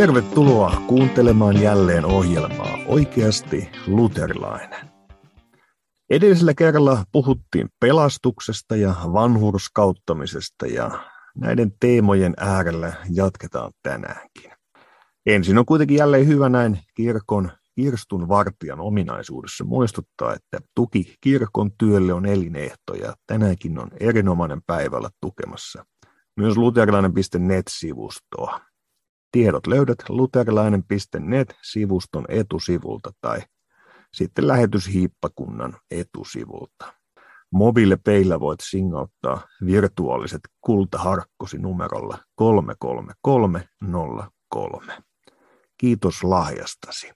Tervetuloa kuuntelemaan jälleen ohjelmaa Oikeasti luterilainen. Edellisellä kerralla puhuttiin pelastuksesta ja vanhurskauttamisesta ja näiden teemojen äärellä jatketaan tänäänkin. Ensin on kuitenkin jälleen hyvä näin kirkon kirstun vartijan ominaisuudessa muistuttaa, että tuki kirkon työlle on elinehto ja tänäänkin on erinomainen päivä olla tukemassa myös luterilainen.net-sivustoa. Tiedot löydät luterilainen.net-sivuston etusivulta tai sitten lähetyshiippakunnan etusivulta. Mobiilepeillä voit singauttaa virtuaaliset kultaharkkosi numerolla 33303. Kiitos lahjastasi.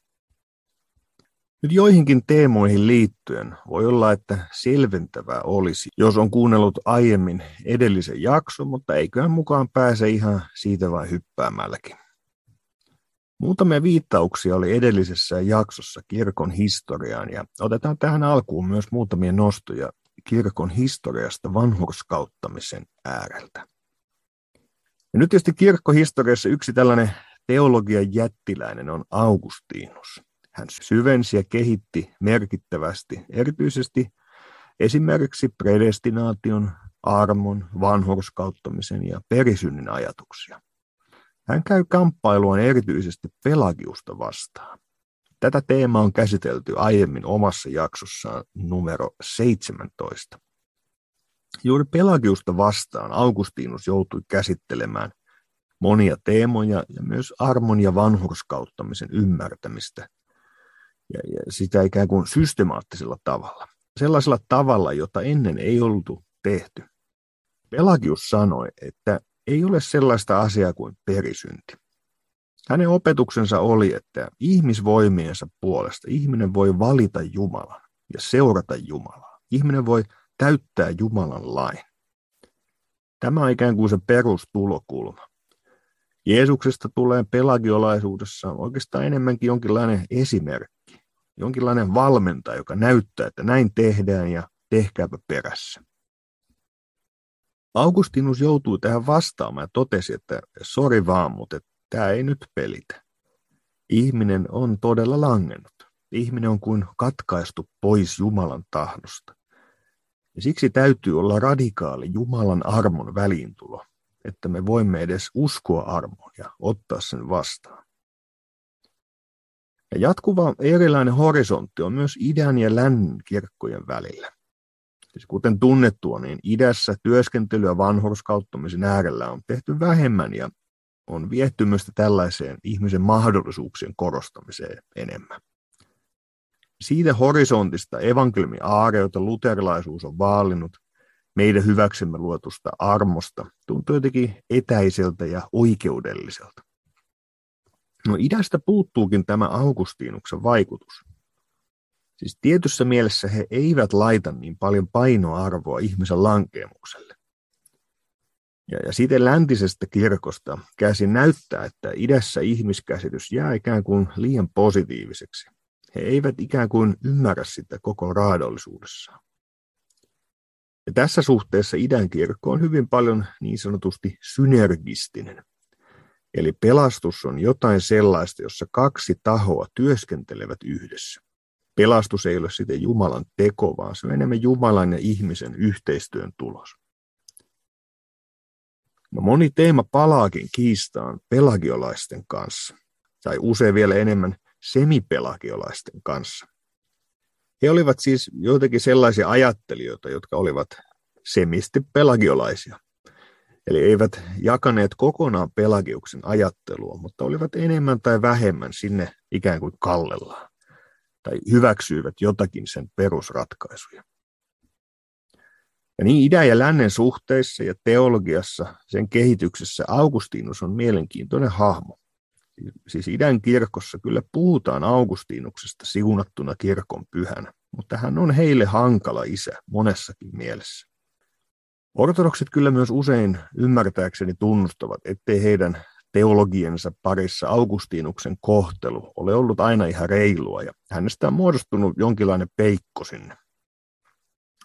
Nyt joihinkin teemoihin liittyen voi olla, että selventävää olisi, jos on kuunnellut aiemmin edellisen jakson, mutta eiköhän mukaan pääse ihan siitä vain hyppäämälläkin. Muutamia viittauksia oli edellisessä jaksossa kirkon historiaan ja otetaan tähän alkuun myös muutamia nostoja kirkon historiasta vanhurskauttamisen ääreltä. Ja nyt tietysti kirkkohistoriassa yksi tällainen teologian jättiläinen on Augustinus. Hän syvensi ja kehitti merkittävästi erityisesti esimerkiksi predestinaation, armon, vanhurskauttamisen ja perisynnin ajatuksia. Hän käy kamppailua erityisesti Pelagiusta vastaan. Tätä teemaa on käsitelty aiemmin omassa jaksossaan numero 17. Juuri Pelagiusta vastaan Augustinus joutui käsittelemään monia teemoja ja myös armon ja vanhurskauttamisen ymmärtämistä ja, ja sitä ikään kuin systemaattisella tavalla. Sellaisella tavalla, jota ennen ei oltu tehty. Pelagius sanoi, että ei ole sellaista asiaa kuin perisynti. Hänen opetuksensa oli, että ihmisvoimiensa puolesta ihminen voi valita Jumalan ja seurata Jumalaa. Ihminen voi täyttää Jumalan lain. Tämä on ikään kuin se perustulokulma. Jeesuksesta tulee pelagiolaisuudessa oikeastaan enemmänkin jonkinlainen esimerkki, jonkinlainen valmentaja, joka näyttää, että näin tehdään ja tehkääpä perässä. Augustinus joutui tähän vastaamaan ja totesi, että sori vaan, mutta tämä ei nyt pelitä. Ihminen on todella langennut. Ihminen on kuin katkaistu pois Jumalan tahdosta. Ja siksi täytyy olla radikaali Jumalan armon väliintulo, että me voimme edes uskoa armoon ja ottaa sen vastaan. Ja jatkuva erilainen horisontti on myös idän ja lännen kirkkojen välillä. Siis kuten tunnettua, niin idässä työskentelyä vanhurskauttamisen äärellä on tehty vähemmän ja on viehtymystä tällaiseen ihmisen mahdollisuuksien korostamiseen enemmän. Siitä horisontista evankeliumi aare, jota luterilaisuus on vaalinut, meidän hyväksemme luotusta armosta, tuntuu jotenkin etäiseltä ja oikeudelliselta. No idästä puuttuukin tämä Augustinuksen vaikutus. Siis tietyssä mielessä he eivät laita niin paljon painoarvoa ihmisen lankeemukselle. Ja, ja siten läntisestä kirkosta käsi näyttää, että idässä ihmiskäsitys jää ikään kuin liian positiiviseksi. He eivät ikään kuin ymmärrä sitä koko raadollisuudessaan. Ja tässä suhteessa idän kirkko on hyvin paljon niin sanotusti synergistinen. Eli pelastus on jotain sellaista, jossa kaksi tahoa työskentelevät yhdessä. Pelastus ei ole sitten Jumalan teko, vaan se on enemmän Jumalan ja ihmisen yhteistyön tulos. No moni teema palaakin kiistaan pelagiolaisten kanssa, tai usein vielä enemmän semipelagiolaisten kanssa. He olivat siis joitakin sellaisia ajattelijoita, jotka olivat semisti pelagiolaisia. Eli eivät jakaneet kokonaan pelagiuksen ajattelua, mutta olivat enemmän tai vähemmän sinne ikään kuin kallellaan tai hyväksyivät jotakin sen perusratkaisuja. Ja niin idän ja lännen suhteissa ja teologiassa, sen kehityksessä Augustinus on mielenkiintoinen hahmo. Siis idän kirkossa kyllä puhutaan Augustinuksesta siunattuna kirkon pyhänä, mutta hän on heille hankala isä monessakin mielessä. Ortodoksit kyllä myös usein ymmärtääkseni tunnustavat, ettei heidän teologiensa parissa Augustinuksen kohtelu ole ollut aina ihan reilua ja hänestä on muodostunut jonkinlainen peikko sinne.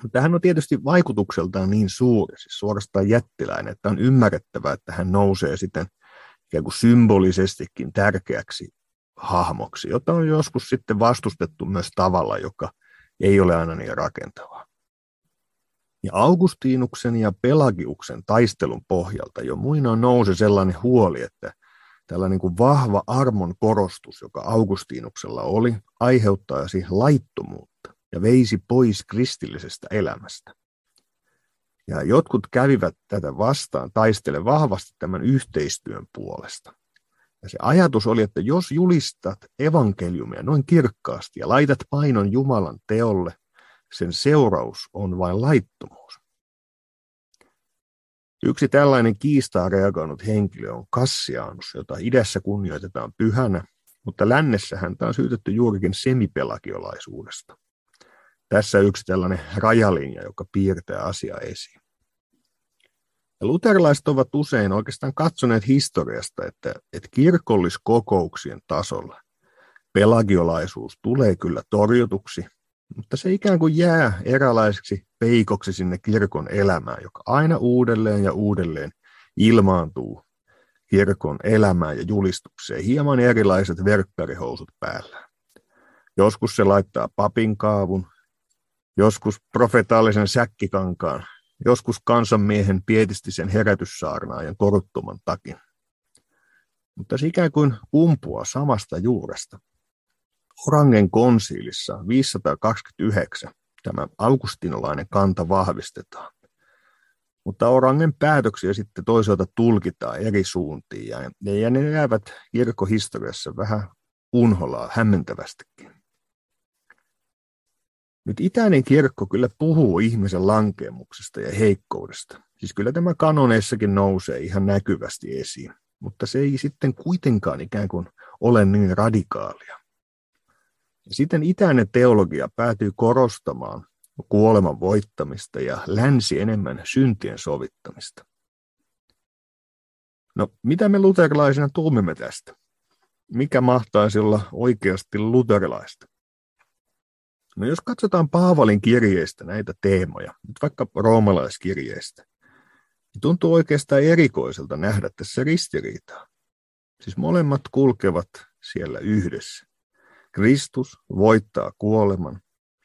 Mutta hän on tietysti vaikutukseltaan niin suuri, siis suorastaan jättiläinen, että on ymmärrettävää, että hän nousee sitten ikään kuin symbolisestikin tärkeäksi hahmoksi, jota on joskus sitten vastustettu myös tavalla, joka ei ole aina niin rakentavaa. Ja Augustinuksen ja Pelagiuksen taistelun pohjalta jo muinoin nousi sellainen huoli, että tällainen kuin vahva armon korostus, joka Augustinuksella oli, aiheuttaisi laittomuutta ja veisi pois kristillisestä elämästä. Ja jotkut kävivät tätä vastaan taistele vahvasti tämän yhteistyön puolesta. Ja se ajatus oli, että jos julistat evankeliumia noin kirkkaasti ja laitat painon Jumalan teolle, sen seuraus on vain laittomuus. Yksi tällainen kiistaa reagoinut henkilö on Kassianus, jota idässä kunnioitetaan pyhänä, mutta lännessä häntä on syytetty juurikin semipelagiolaisuudesta. Tässä yksi tällainen rajalinja, joka piirtää asiaa esiin. Ja luterilaiset ovat usein oikeastaan katsoneet historiasta, että, että kirkolliskokouksien tasolla pelagiolaisuus tulee kyllä torjutuksi, mutta se ikään kuin jää eräänlaiseksi peikoksi sinne kirkon elämään, joka aina uudelleen ja uudelleen ilmaantuu kirkon elämään ja julistukseen, hieman erilaiset verkkarihousut päällä. Joskus se laittaa papin kaavun, joskus profetaalisen säkkikankaan, joskus kansanmiehen pietistisen herätyssaarnaajan koruttoman takin. Mutta se ikään kuin kumpuaa samasta juuresta. Orangen konsiilissa 529 tämä augustinolainen kanta vahvistetaan. Mutta Orangen päätöksiä sitten toisaalta tulkitaan eri suuntiin ja, ja ne jäävät kirkkohistoriassa vähän unholaa hämmentävästikin. Nyt itäinen kirkko kyllä puhuu ihmisen lankemuksesta ja heikkoudesta. Siis kyllä tämä kanoneissakin nousee ihan näkyvästi esiin, mutta se ei sitten kuitenkaan ikään kuin ole niin radikaalia. Ja sitten itäinen teologia päätyy korostamaan kuoleman voittamista ja länsi enemmän syntien sovittamista. No, mitä me luterilaisina tuumimme tästä? Mikä mahtaisi olla oikeasti luterilaista? No jos katsotaan Paavalin kirjeistä näitä teemoja, nyt vaikka roomalaiskirjeistä, niin tuntuu oikeastaan erikoiselta nähdä tässä ristiriitaa. Siis molemmat kulkevat siellä yhdessä. Kristus voittaa kuoleman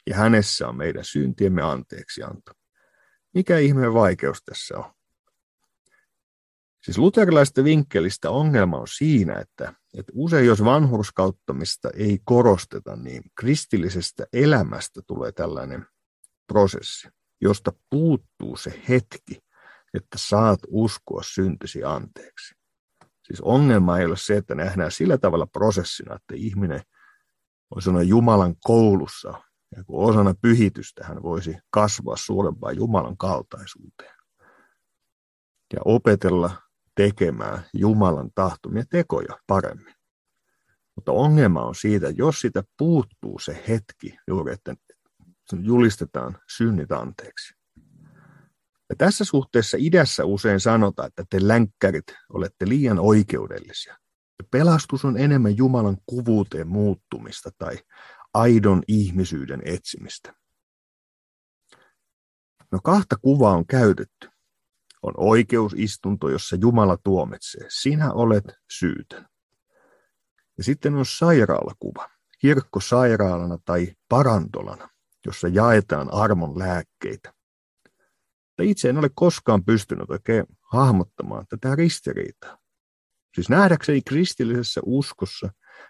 ja hänessä on meidän syntiemme anteeksianto. Mikä ihmeen vaikeus tässä on? Siis luterilaista vinkkelistä ongelma on siinä, että, että usein jos vanhurskauttamista ei korosteta, niin kristillisestä elämästä tulee tällainen prosessi, josta puuttuu se hetki, että saat uskoa syntysi anteeksi. Siis ongelma ei ole se, että nähdään sillä tavalla prosessina, että ihminen voi sanoa Jumalan koulussa ja kun osana pyhitystä hän voisi kasvaa suurempaan Jumalan kaltaisuuteen ja opetella tekemään Jumalan tahtomia tekoja paremmin. Mutta ongelma on siitä, jos sitä puuttuu se hetki juuri, että julistetaan synnit anteeksi. Ja tässä suhteessa idässä usein sanotaan, että te länkkärit olette liian oikeudellisia. Pelastus on enemmän Jumalan kuvuuteen muuttumista tai aidon ihmisyyden etsimistä. No kahta kuvaa on käytetty on oikeusistunto, jossa Jumala tuomitsee. Sinä olet syytön. Ja sitten on sairaalakuva, kirkko sairaalana tai parantolana, jossa jaetaan armon lääkkeitä. itse en ole koskaan pystynyt oikein hahmottamaan tätä ristiriitaa. Siis nähdäkseni kristillisessä uskossa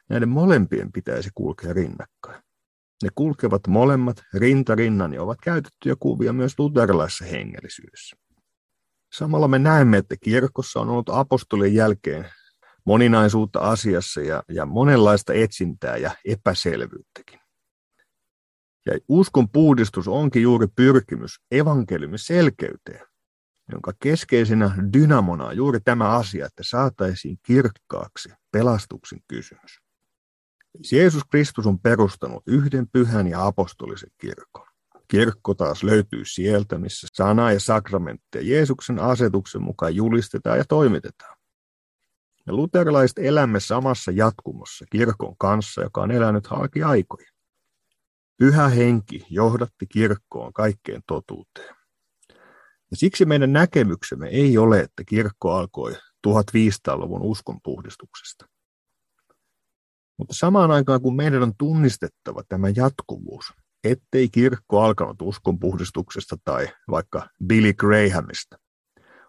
näiden molempien pitäisi kulkea rinnakkain. Ne kulkevat molemmat rintarinnan ja ovat käytettyjä kuvia myös luterilaisessa hengellisyydessä. Samalla me näemme, että kirkossa on ollut apostolien jälkeen moninaisuutta asiassa ja, ja monenlaista etsintää ja epäselvyyttäkin. Ja uskon puhdistus onkin juuri pyrkimys evankeliumin selkeyteen, jonka keskeisenä dynamona on juuri tämä asia, että saataisiin kirkkaaksi pelastuksen kysymys. Jeesus Kristus on perustanut yhden pyhän ja apostolisen kirkon. Kirkko taas löytyy sieltä, missä sana ja sakramentteja Jeesuksen asetuksen mukaan julistetaan ja toimitetaan. Me luterilaiset elämme samassa jatkumossa kirkon kanssa, joka on elänyt halki aikoja. Pyhä henki johdatti kirkkoon kaikkeen totuuteen. Ja siksi meidän näkemyksemme ei ole, että kirkko alkoi 1500-luvun uskonpuhdistuksesta. Mutta samaan aikaan, kun meidän on tunnistettava tämä jatkuvuus, ettei kirkko alkanut uskonpuhdistuksesta tai vaikka Billy Grahamista,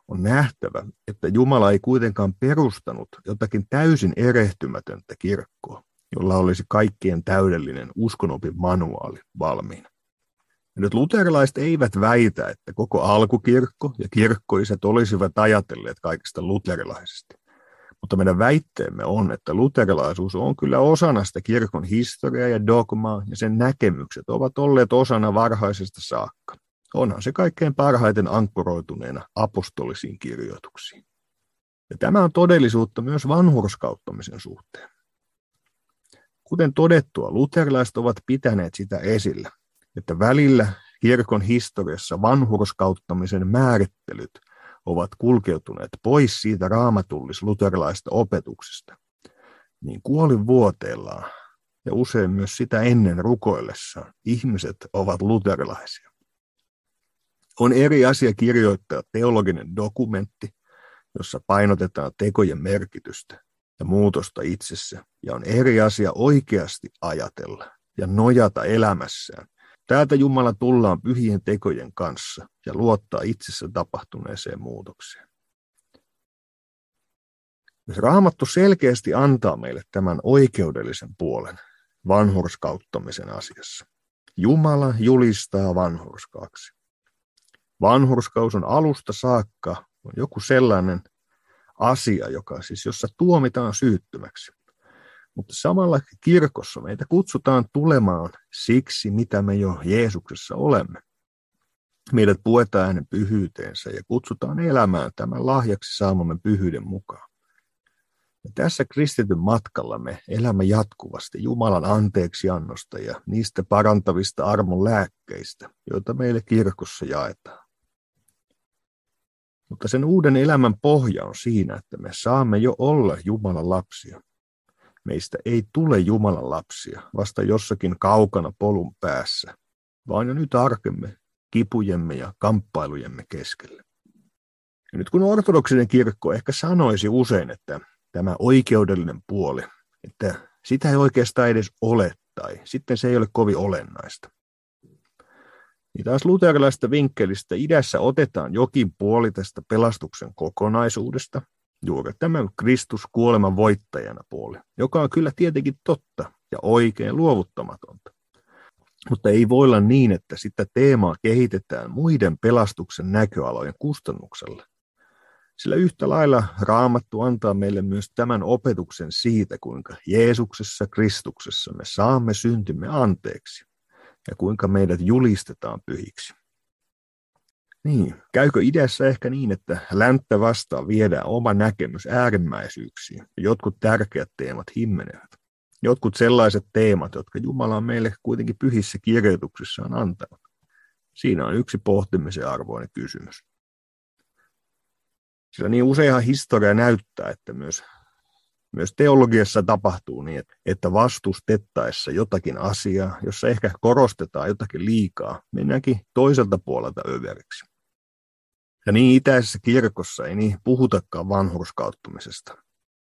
on nähtävä, että Jumala ei kuitenkaan perustanut jotakin täysin erehtymätöntä kirkkoa, jolla olisi kaikkien täydellinen uskonopin manuaali valmiina. Ja nyt luterilaiset eivät väitä, että koko alkukirkko ja kirkkoiset olisivat ajatelleet kaikista luterilaisesti. Mutta meidän väitteemme on, että luterilaisuus on kyllä osana sitä kirkon historiaa ja dogmaa, ja sen näkemykset ovat olleet osana varhaisesta saakka. Onhan se kaikkein parhaiten ankkuroituneena apostolisiin kirjoituksiin. Ja tämä on todellisuutta myös vanhurskauttamisen suhteen. Kuten todettua, luterilaiset ovat pitäneet sitä esillä, että välillä kirkon historiassa vanhurskauttamisen määrittelyt ovat kulkeutuneet pois siitä raamatullis-luterilaista opetuksesta, niin kuoli vuoteellaan ja usein myös sitä ennen rukoillessaan ihmiset ovat luterilaisia. On eri asia kirjoittaa teologinen dokumentti, jossa painotetaan tekojen merkitystä ja muutosta itsessä, ja on eri asia oikeasti ajatella ja nojata elämässään. Täältä Jumala tullaan pyhien tekojen kanssa ja luottaa itsessä tapahtuneeseen muutokseen. Jos Raamattu selkeästi antaa meille tämän oikeudellisen puolen vanhurskauttamisen asiassa. Jumala julistaa vanhurskaaksi. Vanhurskaus on alusta saakka on joku sellainen asia, joka siis, jossa tuomitaan syyttömäksi. Mutta samalla kirkossa meitä kutsutaan tulemaan siksi, mitä me jo Jeesuksessa olemme. Meidät puetaan hänen pyhyyteensä ja kutsutaan elämään tämän lahjaksi saamamme pyhyyden mukaan. Ja tässä kristityn matkalla me elämme jatkuvasti Jumalan anteeksiannosta ja niistä parantavista armon lääkkeistä, joita meille kirkossa jaetaan. Mutta sen uuden elämän pohja on siinä, että me saamme jo olla Jumalan lapsia. Meistä ei tule Jumalan lapsia vasta jossakin kaukana polun päässä, vaan jo nyt arkemme, kipujemme ja kamppailujemme keskellä. Ja nyt kun ortodoksinen kirkko ehkä sanoisi usein, että tämä oikeudellinen puoli, että sitä ei oikeastaan edes ole tai sitten se ei ole kovin olennaista. Niin taas luterilaisesta vinkkelistä idässä otetaan jokin puoli tästä pelastuksen kokonaisuudesta, juuri tämä Kristus kuoleman voittajana puoli, joka on kyllä tietenkin totta ja oikein luovuttamatonta. Mutta ei voi olla niin, että sitä teemaa kehitetään muiden pelastuksen näköalojen kustannuksella. Sillä yhtä lailla Raamattu antaa meille myös tämän opetuksen siitä, kuinka Jeesuksessa Kristuksessa me saamme syntymme anteeksi ja kuinka meidät julistetaan pyhiksi. Niin, käykö idässä ehkä niin, että länttä vastaan viedään oma näkemys äärimmäisyyksiin ja jotkut tärkeät teemat himmenevät? Jotkut sellaiset teemat, jotka Jumala on meille kuitenkin pyhissä kirjoituksissaan antanut. Siinä on yksi pohtimisen arvoinen kysymys. Sillä niin useinhan historia näyttää, että myös myös teologiassa tapahtuu niin, että vastustettaessa jotakin asiaa, jossa ehkä korostetaan jotakin liikaa, mennäänkin toiselta puolelta överiksi. Ja niin itäisessä kirkossa ei niin puhutakaan vanhurskauttumisesta.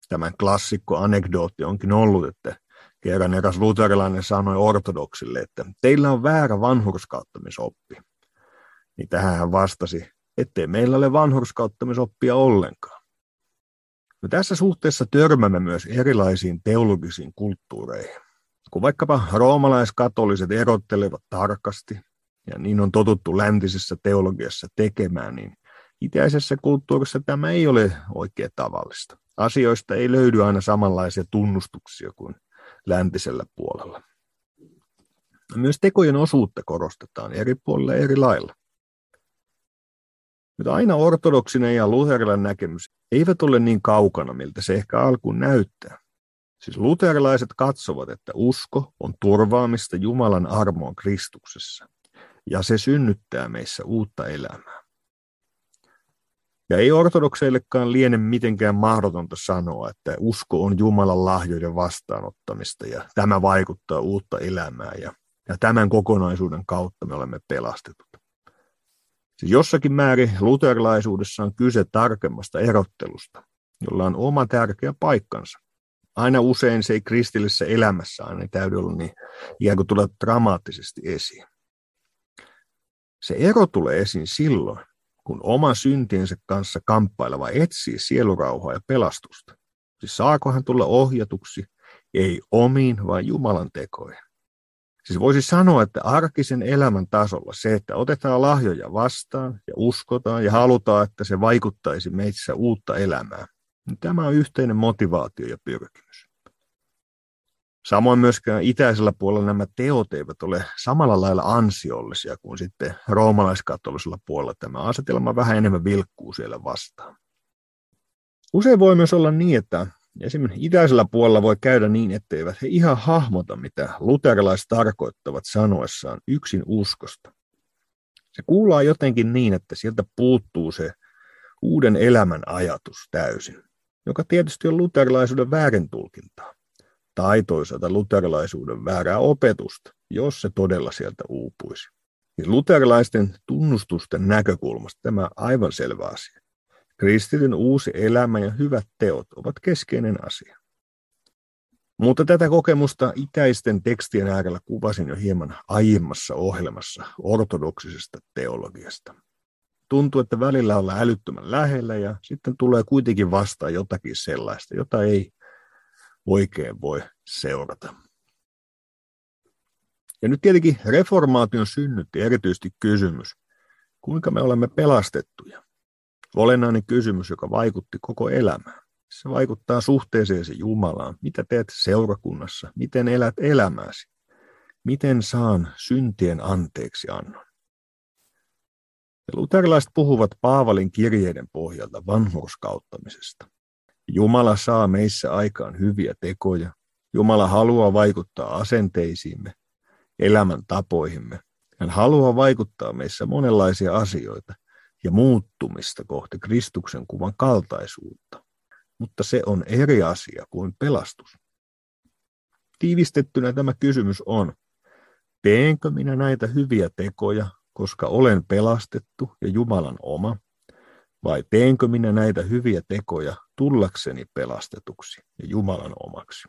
Tämän klassikko anekdootti onkin ollut, että kerran eräs luterilainen sanoi ortodoksille, että teillä on väärä vanhurskauttamisoppi. Niin tähän hän vastasi, ettei meillä ole vanhurskauttamisoppia ollenkaan. No tässä suhteessa törmäämme myös erilaisiin teologisiin kulttuureihin. Kun vaikkapa roomalaiskatoliset erottelevat tarkasti, ja niin on totuttu läntisessä teologiassa tekemään, niin itäisessä kulttuurissa tämä ei ole oikein tavallista. Asioista ei löydy aina samanlaisia tunnustuksia kuin läntisellä puolella. Myös tekojen osuutta korostetaan eri puolilla eri lailla. Mutta aina ortodoksinen ja luterilainen näkemys eivät ole niin kaukana, miltä se ehkä alkuun näyttää. Siis luterilaiset katsovat, että usko on turvaamista Jumalan armoon Kristuksessa, ja se synnyttää meissä uutta elämää. Ja ei ortodokseillekaan liene mitenkään mahdotonta sanoa, että usko on Jumalan lahjojen vastaanottamista ja tämä vaikuttaa uutta elämää ja, ja tämän kokonaisuuden kautta me olemme pelastetut. Siis jossakin määrin luterilaisuudessa on kyse tarkemmasta erottelusta, jolla on oma tärkeä paikkansa. Aina usein se ei kristillisessä elämässä aina täydy olla niin ikään kuin tulla dramaattisesti esiin. Se ero tulee esiin silloin, kun oma syntiensä kanssa kamppaileva etsii sielurauhaa ja pelastusta. Siis saako hän tulla ohjatuksi, ei omiin, vaan Jumalan tekoihin. Siis voisi sanoa, että arkisen elämän tasolla se, että otetaan lahjoja vastaan ja uskotaan ja halutaan, että se vaikuttaisi meissä uutta elämää, niin tämä on yhteinen motivaatio ja pyrkimys. Samoin myöskään itäisellä puolella nämä teot eivät ole samalla lailla ansiollisia kuin sitten roomalaiskatolisella puolella. Tämä asetelma vähän enemmän vilkkuu siellä vastaan. Usein voi myös olla niin, että esimerkiksi itäisellä puolella voi käydä niin, etteivät he ihan hahmota, mitä luterilaiset tarkoittavat sanoessaan yksin uskosta. Se kuulaa jotenkin niin, että sieltä puuttuu se uuden elämän ajatus täysin, joka tietysti on luterilaisuuden väärin tulkintaa tai toisaalta luterilaisuuden väärää opetusta, jos se todella sieltä uupuisi. Ja luterilaisten tunnustusten näkökulmasta tämä aivan selvä asia. Kristityn uusi elämä ja hyvät teot ovat keskeinen asia. Mutta tätä kokemusta itäisten tekstien äärellä kuvasin jo hieman aiemmassa ohjelmassa ortodoksisesta teologiasta. Tuntuu, että välillä ollaan älyttömän lähellä ja sitten tulee kuitenkin vastaan jotakin sellaista, jota ei oikein voi seurata. Ja nyt tietenkin reformaation synnytti erityisesti kysymys, kuinka me olemme pelastettuja. Olennainen kysymys, joka vaikutti koko elämään. Se vaikuttaa suhteeseesi Jumalaan. Mitä teet seurakunnassa? Miten elät elämäsi? Miten saan syntien anteeksi annon? Ja luterilaiset puhuvat Paavalin kirjeiden pohjalta vanhurskauttamisesta. Jumala saa meissä aikaan hyviä tekoja. Jumala haluaa vaikuttaa asenteisiimme, elämän tapoihimme. Hän haluaa vaikuttaa meissä monenlaisia asioita ja muuttumista kohti Kristuksen kuvan kaltaisuutta. Mutta se on eri asia kuin pelastus. Tiivistettynä tämä kysymys on, teenkö minä näitä hyviä tekoja, koska olen pelastettu ja Jumalan oma, vai teenkö minä näitä hyviä tekoja tullakseni pelastetuksi ja Jumalan omaksi?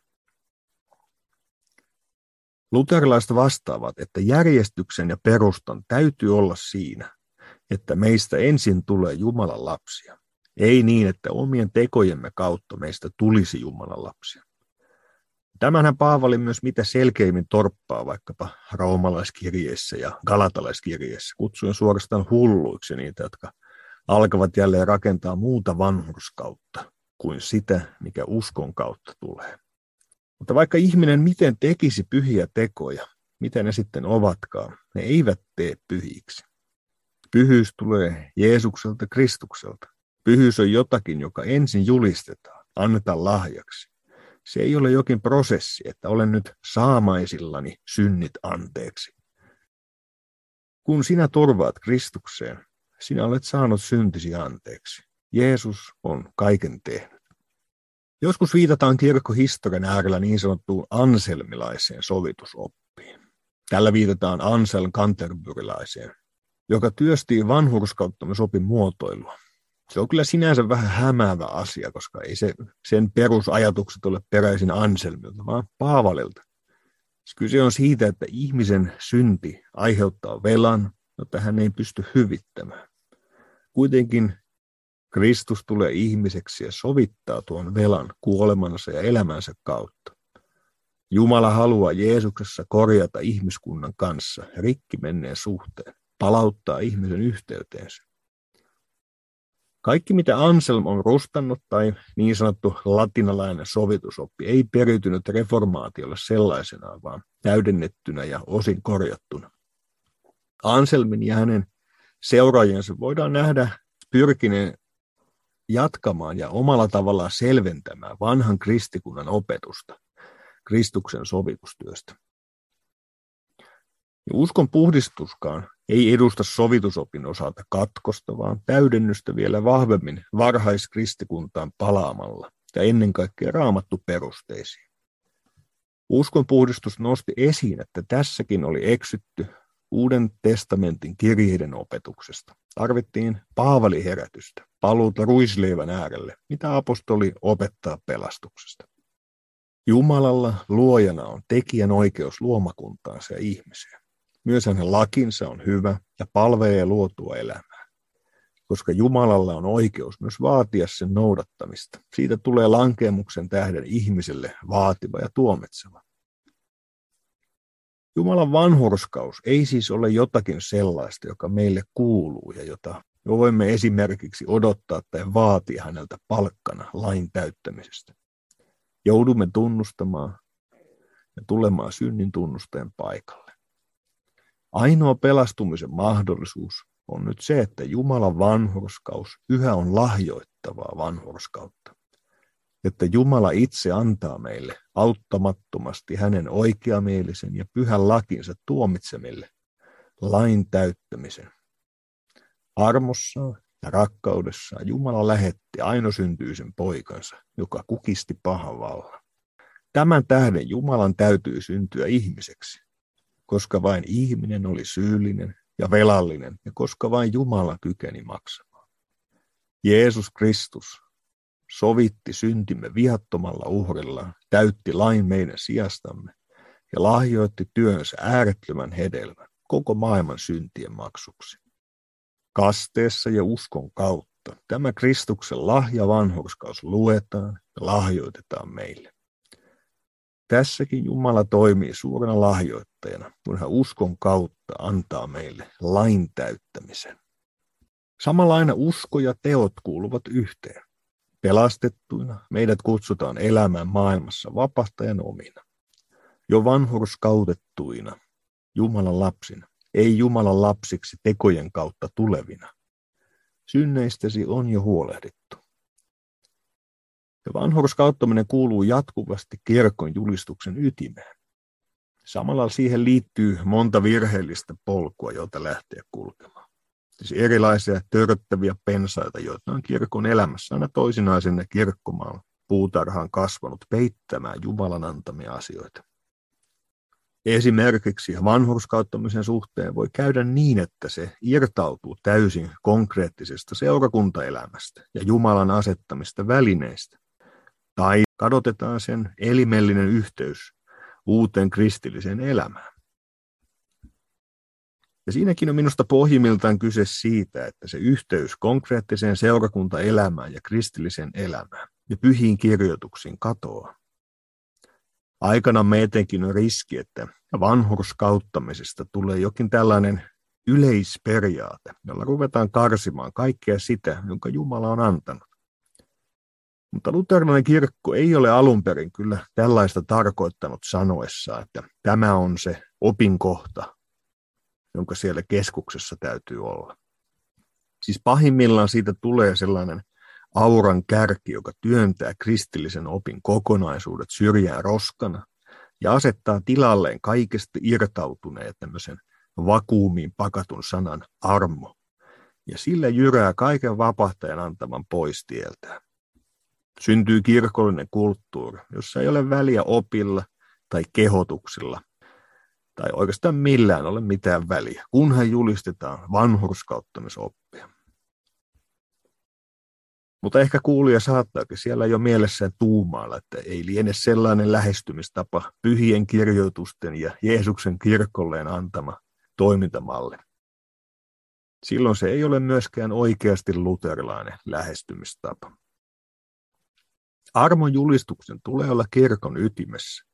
Luterilaiset vastaavat, että järjestyksen ja perustan täytyy olla siinä, että meistä ensin tulee Jumalan lapsia. Ei niin, että omien tekojemme kautta meistä tulisi Jumalan lapsia. Tämänhän Paavali myös mitä selkeimmin torppaa vaikkapa roomalaiskirjeissä ja galatalaiskirjeissä, kutsuen suorastaan hulluiksi niitä, jotka alkavat jälleen rakentaa muuta vanhurskautta kuin sitä, mikä uskon kautta tulee. Mutta vaikka ihminen miten tekisi pyhiä tekoja, mitä ne sitten ovatkaan, ne eivät tee pyhiksi. Pyhyys tulee Jeesukselta, Kristukselta. Pyhyys on jotakin, joka ensin julistetaan, annetaan lahjaksi. Se ei ole jokin prosessi, että olen nyt saamaisillani synnit anteeksi. Kun sinä turvaat Kristukseen, sinä olet saanut syntisi anteeksi. Jeesus on kaiken tehnyt. Joskus viitataan kirkkohistorian äärellä niin sanottuun anselmilaiseen sovitusoppiin. Tällä viitataan Ansel Canterburylaiseen, joka työsti vanhurskauttamisopin muotoilua. Se on kyllä sinänsä vähän hämäävä asia, koska ei se, sen perusajatukset ole peräisin Anselmilta, vaan Paavalilta. Kyse on siitä, että ihmisen synti aiheuttaa velan, jota hän ei pysty hyvittämään. Kuitenkin Kristus tulee ihmiseksi ja sovittaa tuon velan kuolemansa ja elämänsä kautta. Jumala haluaa Jeesuksessa korjata ihmiskunnan kanssa rikki menneen suhteen, palauttaa ihmisen yhteyteensä. Kaikki, mitä Anselm on rustannut tai niin sanottu latinalainen sovitusoppi, ei periytynyt reformaatiolle sellaisenaan, vaan täydennettynä ja osin korjattuna. Anselmin ja hänen seuraajiensa voidaan nähdä pyrkineen jatkamaan ja omalla tavallaan selventämään vanhan kristikunnan opetusta Kristuksen sovitustyöstä. Uskon puhdistuskaan ei edusta sovitusopin osalta katkosta, vaan täydennystä vielä vahvemmin varhaiskristikuntaan palaamalla ja ennen kaikkea raamattu perusteisiin. Uskon puhdistus nosti esiin, että tässäkin oli eksytty Uuden testamentin kirjeiden opetuksesta. Tarvittiin Paavali-herätystä, paluuta ruisleivän äärelle, mitä apostoli opettaa pelastuksesta. Jumalalla luojana on tekijän oikeus luomakuntaansa ja ihmisiä. Myös hänen lakinsa on hyvä ja palvelee luotua elämää, koska Jumalalla on oikeus myös vaatia sen noudattamista. Siitä tulee lankemuksen tähden ihmiselle vaativa ja tuomitseva. Jumalan vanhurskaus ei siis ole jotakin sellaista, joka meille kuuluu ja jota me voimme esimerkiksi odottaa tai vaatia häneltä palkkana lain täyttämisestä. Joudumme tunnustamaan ja tulemaan synnin tunnustajan paikalle. Ainoa pelastumisen mahdollisuus on nyt se, että Jumalan vanhurskaus yhä on lahjoittavaa vanhurskautta. Että Jumala itse antaa meille auttamattomasti hänen oikeamielisen ja pyhän lakinsa tuomitsemille lain täyttämisen. Armossaan ja rakkaudessaan Jumala lähetti ainosyntyisen poikansa, joka kukisti pahan vallan. Tämän tähden Jumalan täytyy syntyä ihmiseksi, koska vain ihminen oli syyllinen ja velallinen ja koska vain Jumala kykeni maksamaan. Jeesus Kristus sovitti syntimme vihattomalla uhrilla, täytti lain meidän sijastamme ja lahjoitti työnsä äärettömän hedelmän koko maailman syntien maksuksi kasteessa ja uskon kautta. Tämä Kristuksen lahja vanhurskaus luetaan ja lahjoitetaan meille. Tässäkin Jumala toimii suurena lahjoittajana, kun hän uskon kautta antaa meille lain täyttämisen. Samalla aina usko ja teot kuuluvat yhteen. Pelastettuina meidät kutsutaan elämään maailmassa vapahtajan omina. Jo vanhurskautettuina Jumalan lapsina ei Jumalan lapsiksi tekojen kautta tulevina. Synneistäsi on jo huolehdittu. Ja vanhurskauttaminen kuuluu jatkuvasti kirkon julistuksen ytimeen. Samalla siihen liittyy monta virheellistä polkua, joita lähtee kulkemaan. Siis erilaisia töröttäviä pensaita, joita on kirkon elämässä aina toisinaan sinne kirkkomaan puutarhaan kasvanut peittämään Jumalan antamia asioita. Esimerkiksi vanhurskauttamisen suhteen voi käydä niin, että se irtautuu täysin konkreettisesta seurakuntaelämästä ja Jumalan asettamista välineistä. Tai kadotetaan sen elimellinen yhteys uuteen kristilliseen elämään. Ja siinäkin on minusta pohjimmiltaan kyse siitä, että se yhteys konkreettiseen seurakuntaelämään ja kristilliseen elämään ja pyhiin kirjoituksiin katoaa. Aikana me etenkin on riski, että vanhurskauttamisesta tulee jokin tällainen yleisperiaate, jolla ruvetaan karsimaan kaikkea sitä, jonka Jumala on antanut. Mutta luterilainen kirkko ei ole alun perin kyllä tällaista tarkoittanut sanoessa, että tämä on se opinkohta, jonka siellä keskuksessa täytyy olla. Siis pahimmillaan siitä tulee sellainen auran kärki, joka työntää kristillisen opin kokonaisuudet syrjään roskana ja asettaa tilalleen kaikesta irtautuneen tämmöisen vakuumiin pakatun sanan armo. Ja sillä jyrää kaiken vapahtajan antaman pois tieltä. Syntyy kirkollinen kulttuuri, jossa ei ole väliä opilla tai kehotuksilla, tai oikeastaan millään ole mitään väliä, kunhan julistetaan vanhurskauttamisoppia. Mutta ehkä kuulija saattaakin siellä jo mielessään tuumailla, että ei liene sellainen lähestymistapa pyhien kirjoitusten ja Jeesuksen kirkolleen antama toimintamalli. Silloin se ei ole myöskään oikeasti luterilainen lähestymistapa. Armon julistuksen tulee olla kirkon ytimessä,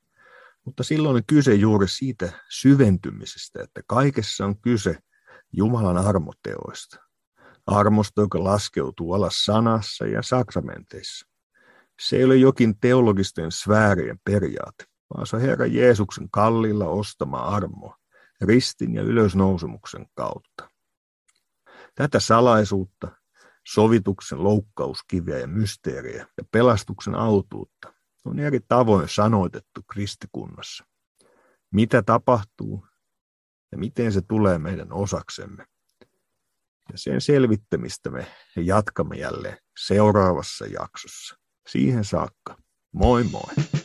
mutta silloin on kyse juuri siitä syventymisestä, että kaikessa on kyse Jumalan armoteoista armosta, joka laskeutuu alas sanassa ja sakramenteissa. Se ei ole jokin teologisten sfäärien periaate, vaan se on Herra Jeesuksen kallilla ostama armo ristin ja ylösnousemuksen kautta. Tätä salaisuutta, sovituksen loukkauskiviä ja mysteeriä ja pelastuksen autuutta on eri tavoin sanoitettu kristikunnassa. Mitä tapahtuu ja miten se tulee meidän osaksemme. Ja sen selvittämistä me jatkamme jälleen seuraavassa jaksossa. Siihen saakka. Moi moi!